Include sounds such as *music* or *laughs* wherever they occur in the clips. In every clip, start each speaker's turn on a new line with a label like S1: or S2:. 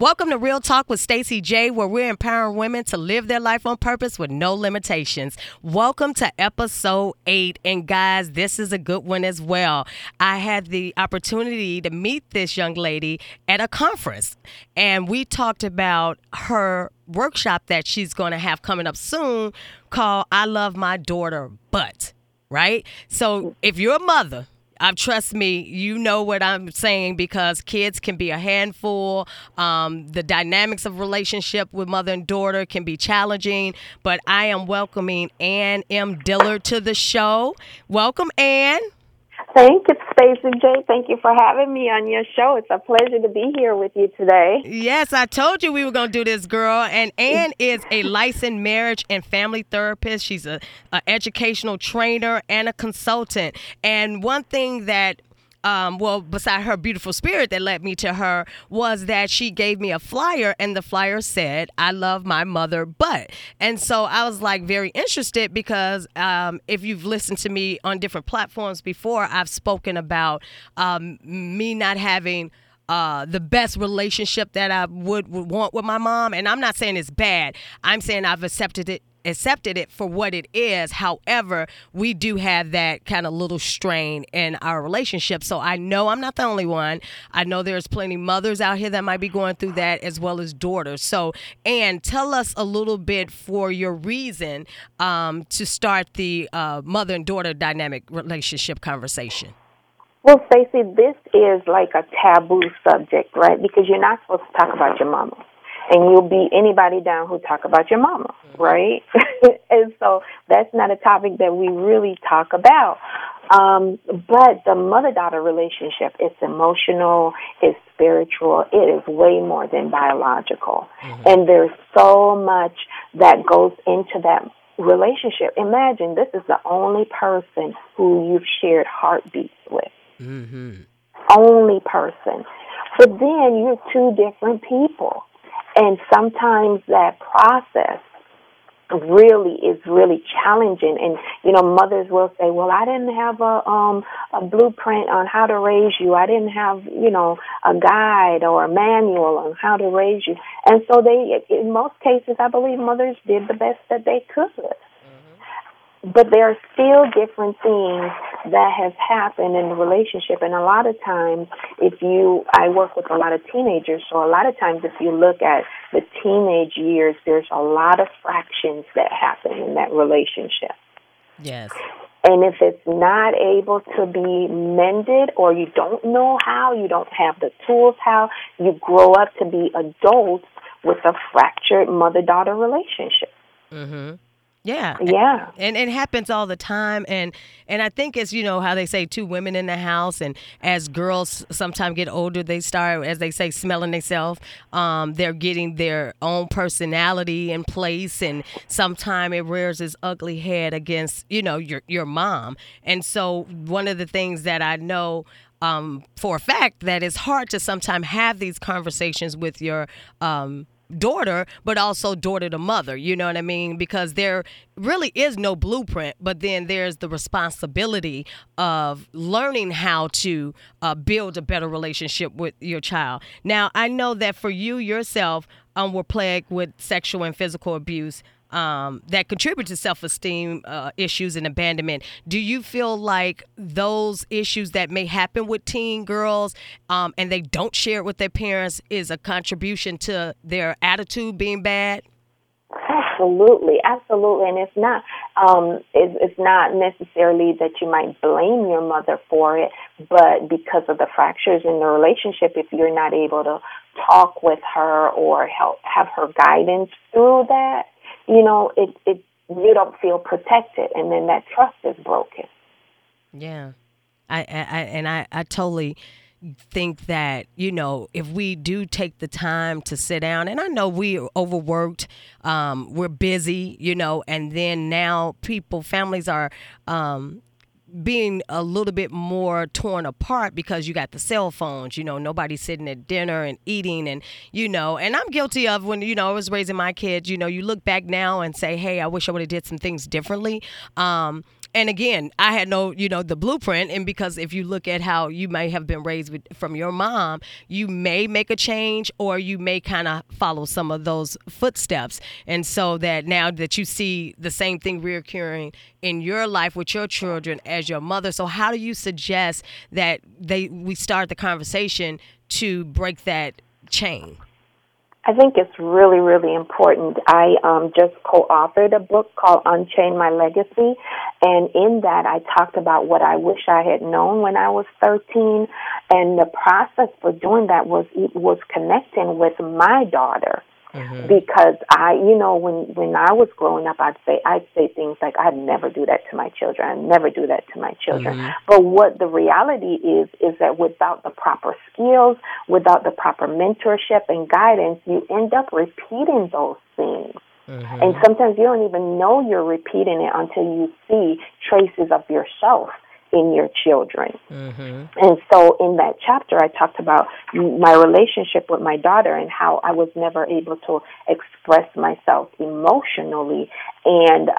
S1: Welcome to Real Talk with Stacey J, where we're empowering women to live their life on purpose with no limitations. Welcome to episode eight. And guys, this is a good one as well. I had the opportunity to meet this young lady at a conference, and we talked about her workshop that she's going to have coming up soon called I Love My Daughter But, right? So if you're a mother, uh, trust me, you know what I'm saying because kids can be a handful. Um, the dynamics of relationship with mother and daughter can be challenging. But I am welcoming Ann M. Dillard to the show. Welcome, Ann.
S2: Thank you, Stacey J. Thank you for having me on your show. It's a pleasure to be here with you today.
S1: Yes, I told you we were going to do this, girl. And Ann *laughs* is a licensed marriage and family therapist. She's a, a educational trainer and a consultant. And one thing that um, well, beside her beautiful spirit that led me to her was that she gave me a flyer, and the flyer said, I love my mother, but. And so I was like very interested because um, if you've listened to me on different platforms before, I've spoken about um, me not having. Uh, the best relationship that I would, would want with my mom. And I'm not saying it's bad. I'm saying I've accepted it accepted it for what it is. However, we do have that kind of little strain in our relationship. So I know I'm not the only one. I know there's plenty mothers out here that might be going through that as well as daughters. So, Ann tell us a little bit for your reason um, to start the uh, mother and daughter dynamic relationship conversation.
S2: Well, Stacey, this is like a taboo subject, right? Because you're not supposed to talk about your mama and you'll beat anybody down who talk about your mama, mm-hmm. right? *laughs* and so that's not a topic that we really talk about. Um, but the mother daughter relationship is emotional, it's spiritual, it is way more than biological. Mm-hmm. And there's so much that goes into that relationship. Imagine this is the only person who you've shared heartbeats with. Mm-hmm. Only person. But then you're two different people. And sometimes that process really is really challenging. And you know mothers will say well i didn't have a um a blueprint on how to raise you. I didn't have you know a guide or a manual on how to raise you. And so they in most cases i believe mothers did the best that they could but there are still different things that have happened in the relationship. And a lot of times if you i work with a lot of teenagers so a lot of times if you look at the teenage years there's a lot of fractions that happen in that relationship.
S1: Yes.
S2: And if it's not able to be mended or you don't know how you don't have the tools how you grow up to be adults with a fractured mother daughter relationship.
S1: Mhm yeah.
S2: Yeah.
S1: And, and it happens all the time and and I think it's you know how they say two women in the house and as girls sometimes get older they start as they say smelling themselves um they're getting their own personality in place and sometimes it rears its ugly head against you know your your mom. And so one of the things that I know um, for a fact that it's hard to sometimes have these conversations with your um, daughter, but also daughter to mother. You know what I mean? Because there really is no blueprint, but then there's the responsibility of learning how to uh, build a better relationship with your child. Now, I know that for you yourself, um, were plagued with sexual and physical abuse um, that contribute to self esteem uh, issues and abandonment. Do you feel like those issues that may happen with teen girls um, and they don't share it with their parents is a contribution to their attitude being bad?
S2: Absolutely, absolutely, and it's not um, it's, it's not necessarily that you might blame your mother for it, but because of the fractures in the relationship, if you're not able to talk with her or help have her guidance through that, you know, it, it you don't feel protected, and then that trust is broken.
S1: Yeah, I, I and I, I totally think that you know if we do take the time to sit down and i know we're overworked um, we're busy you know and then now people families are um, being a little bit more torn apart because you got the cell phones you know nobody's sitting at dinner and eating and you know and i'm guilty of when you know i was raising my kids you know you look back now and say hey i wish i would have did some things differently. Um, and again, I had no, you know, the blueprint. And because if you look at how you may have been raised with, from your mom, you may make a change or you may kind of follow some of those footsteps. And so that now that you see the same thing reoccurring in your life with your children as your mother, so how do you suggest that they we start the conversation to break that chain?
S2: I think it's really, really important. I um, just co-authored a book called Unchain My Legacy, and in that I talked about what I wish I had known when I was 13, and the process for doing that was was connecting with my daughter Mm-hmm. Because I, you know, when when I was growing up, I'd say I'd say things like I'd never do that to my children. I'd never do that to my children. Mm-hmm. But what the reality is is that without the proper skills, without the proper mentorship and guidance, you end up repeating those things. Mm-hmm. And sometimes you don't even know you're repeating it until you see traces of yourself in your children. Mm-hmm. And so in that chapter, I talked about my relationship with my daughter and how I was never able to express myself emotionally. And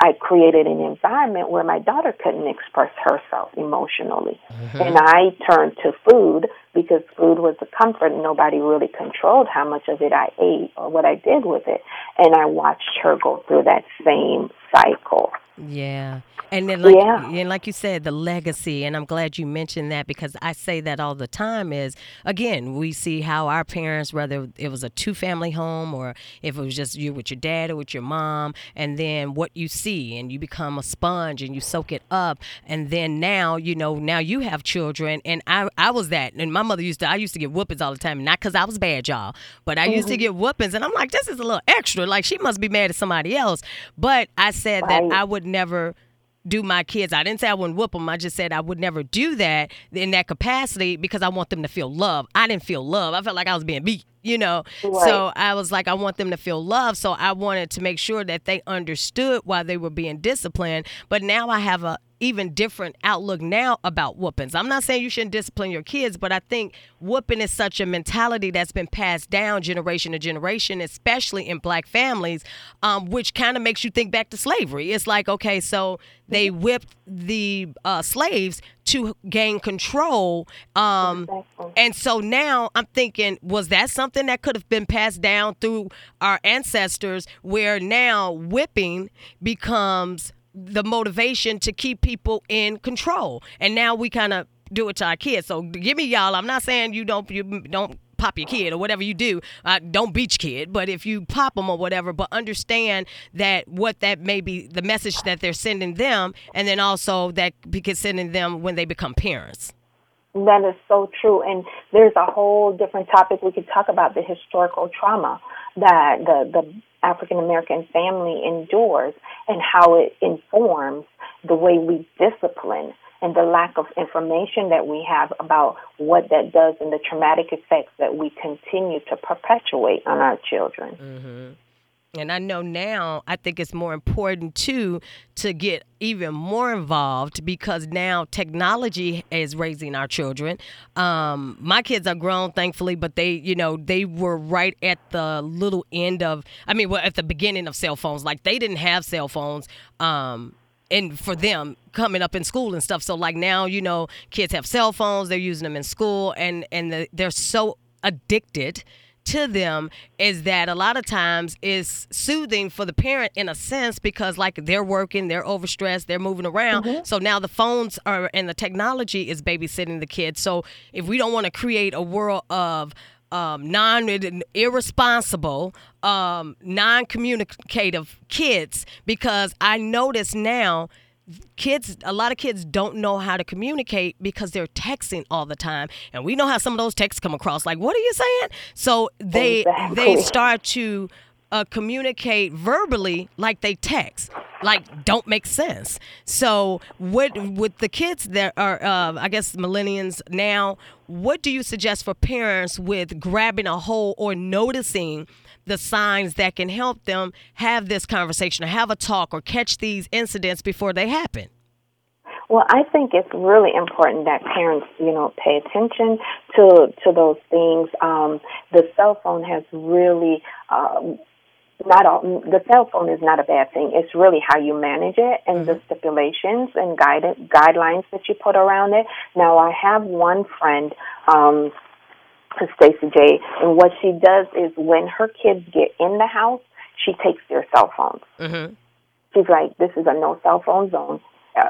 S2: I created an environment where my daughter couldn't express herself emotionally. Mm-hmm. And I turned to food because food was a comfort and nobody really controlled how much of it I ate or what I did with it. And I watched her go through that same cycle.
S1: Yeah. And then like yeah. and like you said, the legacy, and I'm glad you mentioned that because I say that all the time is again, we see how our parents, whether it was a two family home or if it was just you with your dad or with your mom, and then what you see and you become a sponge and you soak it up. And then now, you know, now you have children and I I was that and my mother used to I used to get whoopings all the time, not because I was bad, y'all, but I mm-hmm. used to mm-hmm. get whoopings and I'm like, this is a little extra. Like she must be mad at somebody else. But I said right. that I would never do my kids. I didn't say I wouldn't whoop them. I just said I would never do that in that capacity because I want them to feel love. I didn't feel love. I felt like I was being beat, you know. Right. So I was like, I want them to feel love. So I wanted to make sure that they understood why they were being disciplined. But now I have a even different outlook now about whoopings. I'm not saying you shouldn't discipline your kids, but I think whooping is such a mentality that's been passed down generation to generation, especially in black families, um, which kind of makes you think back to slavery. It's like, okay, so they whipped the uh, slaves to gain control. Um, and so now I'm thinking, was that something that could have been passed down through our ancestors where now whipping becomes the motivation to keep people in control. And now we kind of do it to our kids. So give me y'all. I'm not saying you don't you don't pop your kid or whatever you do. Uh, don't your kid, but if you pop them or whatever, but understand that what that may be the message that they're sending them, and then also that because sending them when they become parents.
S2: That is so true, and there's a whole different topic we could talk about the historical trauma that the the African American family endures and how it informs the way we discipline and the lack of information that we have about what that does and the traumatic effects that we continue to perpetuate on our children.
S1: Mm-hmm. And I know now, I think it's more important too to get even more involved because now technology is raising our children. Um, my kids are grown, thankfully, but they, you know, they were right at the little end of, I mean, well, at the beginning of cell phones. Like they didn't have cell phones. Um, and for them coming up in school and stuff so like now you know kids have cell phones they're using them in school and and the, they're so addicted to them is that a lot of times is soothing for the parent in a sense because like they're working, they're overstressed, they're moving around. Mm-hmm. So now the phones are and the technology is babysitting the kids. So if we don't want to create a world of um, non irresponsible, um, non communicative kids, because I notice now kids a lot of kids don't know how to communicate because they're texting all the time. And we know how some of those texts come across. Like what are you saying? So they exactly. they start to uh, communicate verbally like they text like don't make sense so what with the kids that are uh, i guess millennials now what do you suggest for parents with grabbing a hold or noticing the signs that can help them have this conversation or have a talk or catch these incidents before they happen?
S2: Well, I think it's really important that parents, you know, pay attention to to those things. Um, the cell phone has really um, not all the cell phone is not a bad thing. It's really how you manage it and mm-hmm. the stipulations and guide guidelines that you put around it. Now, I have one friend, um, Stacy J, and what she does is when her kids get in the house, she takes their cell phones. Mm-hmm. She's like, "This is a no cell phone zone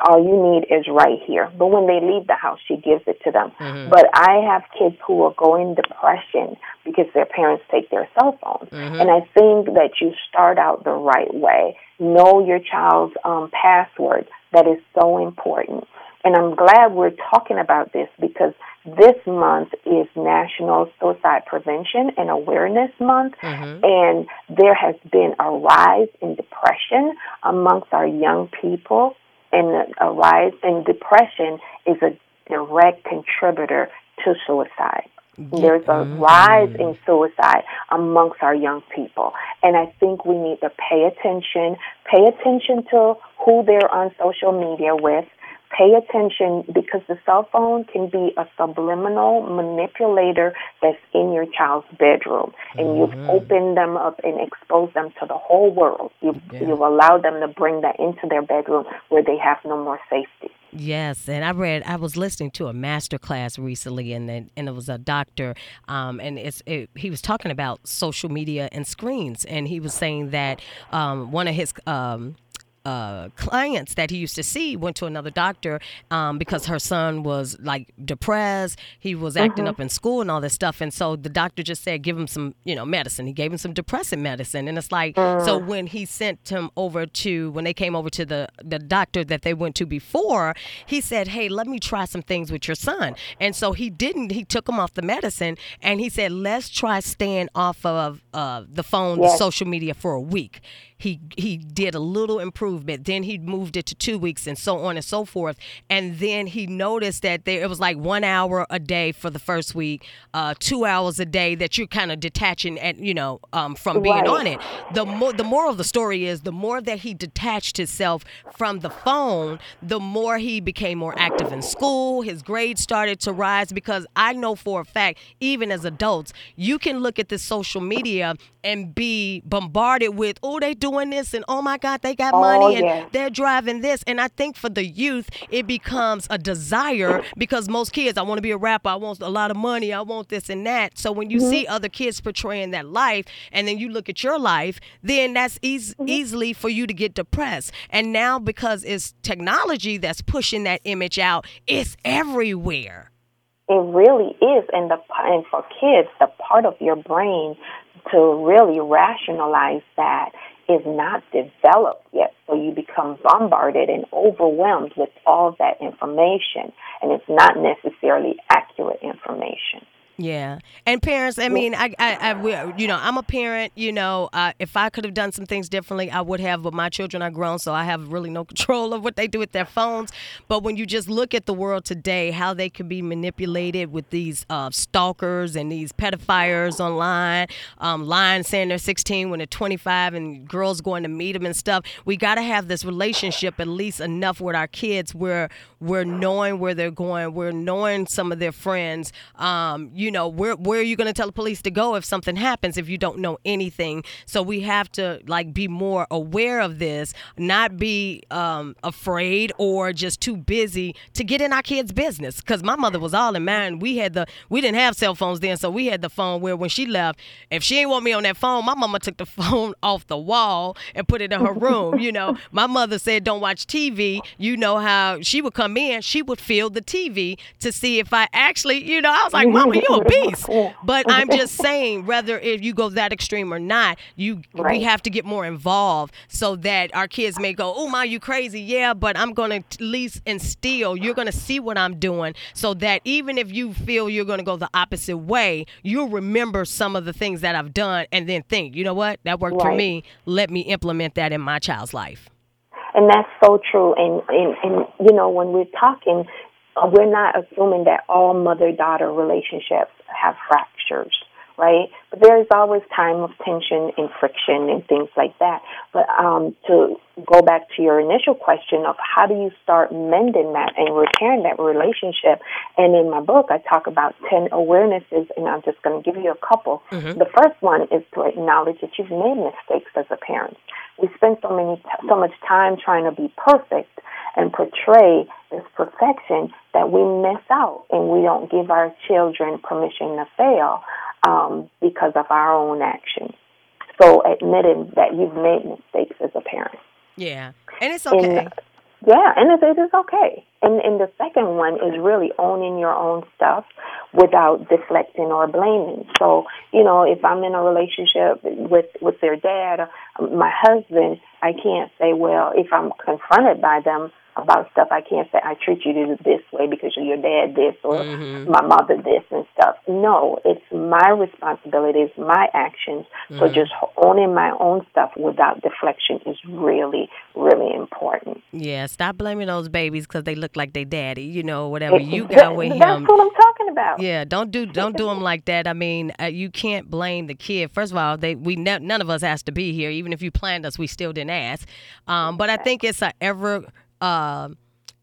S2: all you need is right here. But when they leave the house, she gives it to them. Mm-hmm. But I have kids who are going depression because their parents take their cell phones. Mm-hmm. And I think that you start out the right way. Know your child's um, password. That is so important. And I'm glad we're talking about this because this month is National Suicide Prevention and Awareness Month, mm-hmm. and there has been a rise in depression amongst our young people and a rise in depression is a direct contributor to suicide. There's a mm-hmm. rise in suicide amongst our young people. And I think we need to pay attention, pay attention to who they're on social media with, pay attention because the cell phone can be a subliminal manipulator that's in your child's bedroom and mm-hmm. you've opened them up and exposed them to the whole world you've, yeah. you've allowed them to bring that into their bedroom where they have no more safety
S1: Yes, and I read. I was listening to a master class recently, and then and it was a doctor, um, and it's it, he was talking about social media and screens, and he was saying that um, one of his um, uh, clients that he used to see went to another doctor um, because her son was like depressed. He was acting mm-hmm. up in school and all this stuff. And so the doctor just said, give him some, you know, medicine. He gave him some depressant medicine. And it's like, mm. so when he sent him over to, when they came over to the, the doctor that they went to before, he said, hey, let me try some things with your son. And so he didn't, he took him off the medicine and he said, let's try staying off of uh, the phone, yes. the social media for a week he he did a little improvement. Then he moved it to two weeks, and so on and so forth. And then he noticed that there it was like one hour a day for the first week, uh, two hours a day that you're kind of detaching and you know um, from being right. on it. The more the moral of the story is the more that he detached himself from the phone, the more he became more active in school. His grades started to rise because I know for a fact, even as adults, you can look at the social media and be bombarded with, oh, they doing this and oh my God, they got oh, money and yeah. they're driving this. And I think for the youth, it becomes a desire because most kids, I want to be a rapper, I want a lot of money, I want this and that. So when you mm-hmm. see other kids portraying that life and then you look at your life, then that's mm-hmm. easily for you to get depressed. And now because it's technology that's pushing that image out, it's everywhere.
S2: It really is, and the and for kids, the part of your brain to really rationalize that is not developed yet. So you become bombarded and overwhelmed with all that information, and it's not necessarily accurate information.
S1: Yeah, and parents. I mean, I, I, I you know, I'm a parent. You know, uh, if I could have done some things differently, I would have. But my children are grown, so I have really no *laughs* control of what they do with their phones. But when you just look at the world today, how they can be manipulated with these uh, stalkers and these pedophiles online, um, lying saying they're 16 when they're 25, and girls going to meet them and stuff. We got to have this relationship at least enough with our kids where we're knowing where they're going, we're knowing some of their friends. Um, you know, where where are you going to tell the police to go if something happens if you don't know anything? So we have to like be more aware of this, not be um, afraid or just too busy to get in our kids' business. Because my mother was all in mind. We had the we didn't have cell phones then, so we had the phone where when she left, if she didn't want me on that phone, my mama took the *laughs* phone off the wall and put it in her room. you know, my mother said don't watch TV. You know how she would come in, she would feel the TV to see if I actually, you know, I was like, Mama, you *laughs* a beast. But I'm just saying, whether if you go that extreme or not, you right. we have to get more involved so that our kids may go, "Oh my, you crazy?" Yeah, but I'm going to at least instill. You're going to see what I'm doing, so that even if you feel you're going to go the opposite way, you'll remember some of the things that I've done, and then think, you know what, that worked right. for me. Let me implement that in my child's life.
S2: And that's so true. And, and, and you know, when we're talking, uh, we're not assuming that all mother daughter relationships have fractures. Right? But there is always time of tension and friction and things like that. But um, to go back to your initial question of how do you start mending that and repairing that relationship, and in my book I talk about ten awarenesses, and I'm just going to give you a couple. Mm-hmm. The first one is to acknowledge that you've made mistakes as a parent. We spend so many so much time trying to be perfect and portray this perfection that we miss out and we don't give our children permission to fail um, because of our own actions. So admitting that you've made mistakes as a parent.
S1: Yeah, and it's okay. And,
S2: yeah, and it, it is okay. And, and the second one is really owning your own stuff without deflecting or blaming. So, you know, if I'm in a relationship with with their dad, my husband, I can't say, well, if I'm confronted by them, about stuff. I can't say I treat you this way because your dad this or mm-hmm. my mother this and stuff. No, it's my responsibility, it's my actions. Mm-hmm. So just owning my own stuff without deflection is really, really important.
S1: Yeah, stop blaming those babies because they look like they daddy. You know, whatever you got with
S2: him.
S1: That's
S2: what I'm talking about.
S1: Yeah, don't do don't do them like that. I mean, uh, you can't blame the kid. First of all, they we ne- none of us asked to be here. Even if you planned us, we still didn't ask. Um, but I think it's a ever uh,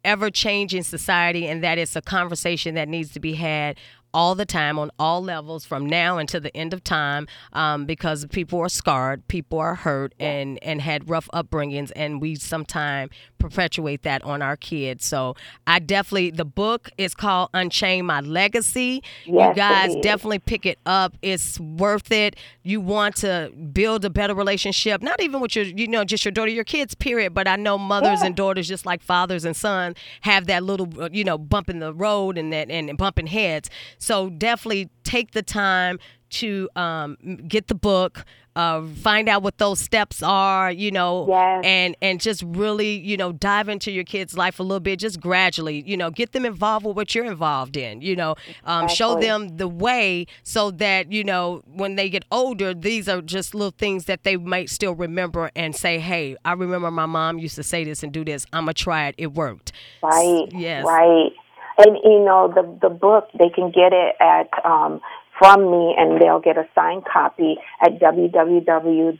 S1: ever changing society, and that is a conversation that needs to be had all the time on all levels from now until the end of time um, because people are scarred, people are hurt, and and had rough upbringings, and we sometimes perpetuate that on our kids. So I definitely the book is called Unchain My Legacy.
S2: Yes,
S1: you guys definitely pick it up. It's worth it. You want to build a better relationship, not even with your you know just your daughter, your kids, period. But I know mothers yeah. and daughters, just like fathers and sons, have that little uh, you know bump in the road and that and bumping heads. So definitely take the time to um, get the book, uh, find out what those steps are, you know,
S2: yes.
S1: and and just really, you know, dive into your kid's life a little bit, just gradually, you know, get them involved with what you're involved in, you know, um, show them the way so that you know when they get older, these are just little things that they might still remember and say, hey, I remember my mom used to say this and do this. I'm gonna try it. It worked.
S2: Right.
S1: Yes.
S2: Right. And you know the the book they can get it at um, from me, and they'll get a signed copy at www.ann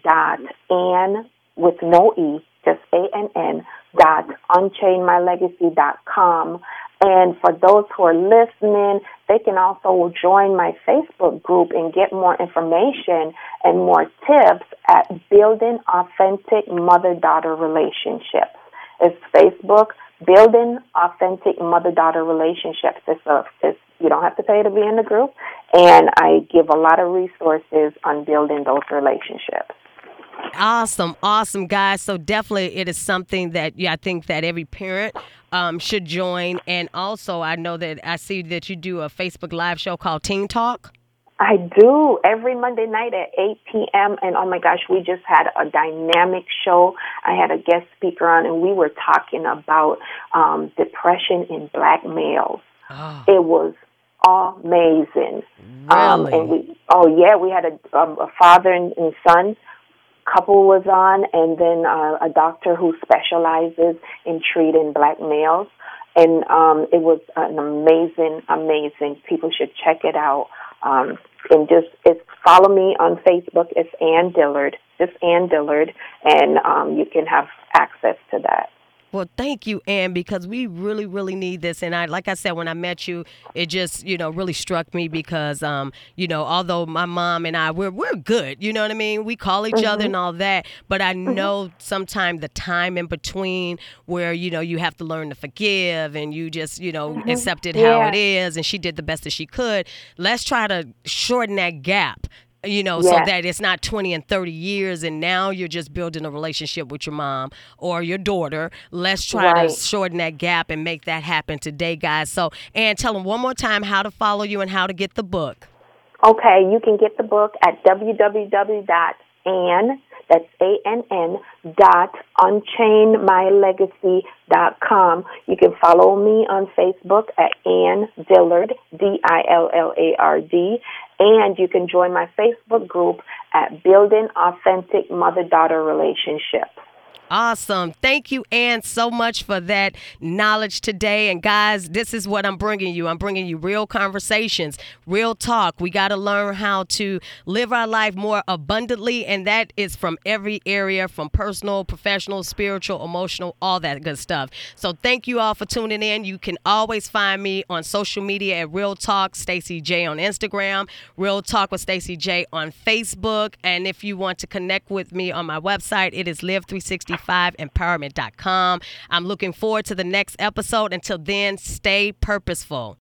S2: with no e, just a n n dot unchainmylegacy.com. And for those who are listening, they can also join my Facebook group and get more information and more tips at Building Authentic Mother Daughter Relationships. It's Facebook building authentic mother daughter relationships. It's a, it's, you don't have to pay to be in the group, and I give a lot of resources on building those relationships.
S1: Awesome, awesome, guys. So definitely, it is something that yeah, I think that every parent um, should join. And also, I know that I see that you do a Facebook Live show called Teen Talk.
S2: I do every Monday night at 8 p.m. And oh my gosh, we just had a dynamic show. I had a guest speaker on, and we were talking about um, depression in black males. Oh. It was amazing.
S1: Um, really?
S2: Um, and we, oh yeah, we had a, um, a father and, and son couple was on, and then uh, a doctor who specializes in treating black males. And um, it was an amazing, amazing. People should check it out. Um, and just it's follow me on Facebook. It's Ann Dillard, just Ann Dillard, and um, you can have access to that.
S1: Well, thank you, Ann, because we really, really need this. And I, like I said, when I met you, it just, you know, really struck me because, um, you know, although my mom and I, we're we're good. You know what I mean? We call each mm-hmm. other and all that. But I mm-hmm. know sometimes the time in between where you know you have to learn to forgive and you just, you know, mm-hmm. accept it yeah. how it is. And she did the best that she could. Let's try to shorten that gap you know, so that it's not 20 and 30 years and now you're just building a relationship with your mom or your daughter. Let's try right. to shorten that gap and make that happen today, guys. So, Ann tell them one more time how to follow you and how to get the book.
S2: Okay, you can get the book at www.ann, that's A-N-N, dot unchainmylegacy.com. You can follow me on Facebook at Ann Dillard, D-I-L-L-A-R-D, and you can join my Facebook group at Building Authentic Mother Daughter Relationships.
S1: Awesome. Thank you, Ann, so much for that knowledge today. And guys, this is what I'm bringing you. I'm bringing you real conversations, real talk. We got to learn how to live our life more abundantly. And that is from every area from personal, professional, spiritual, emotional, all that good stuff. So thank you all for tuning in. You can always find me on social media at Real Talk Stacy J on Instagram, Real Talk with Stacy J on Facebook. And if you want to connect with me on my website, it is live365empowerment.com. I'm looking forward to the next episode. Until then, stay purposeful.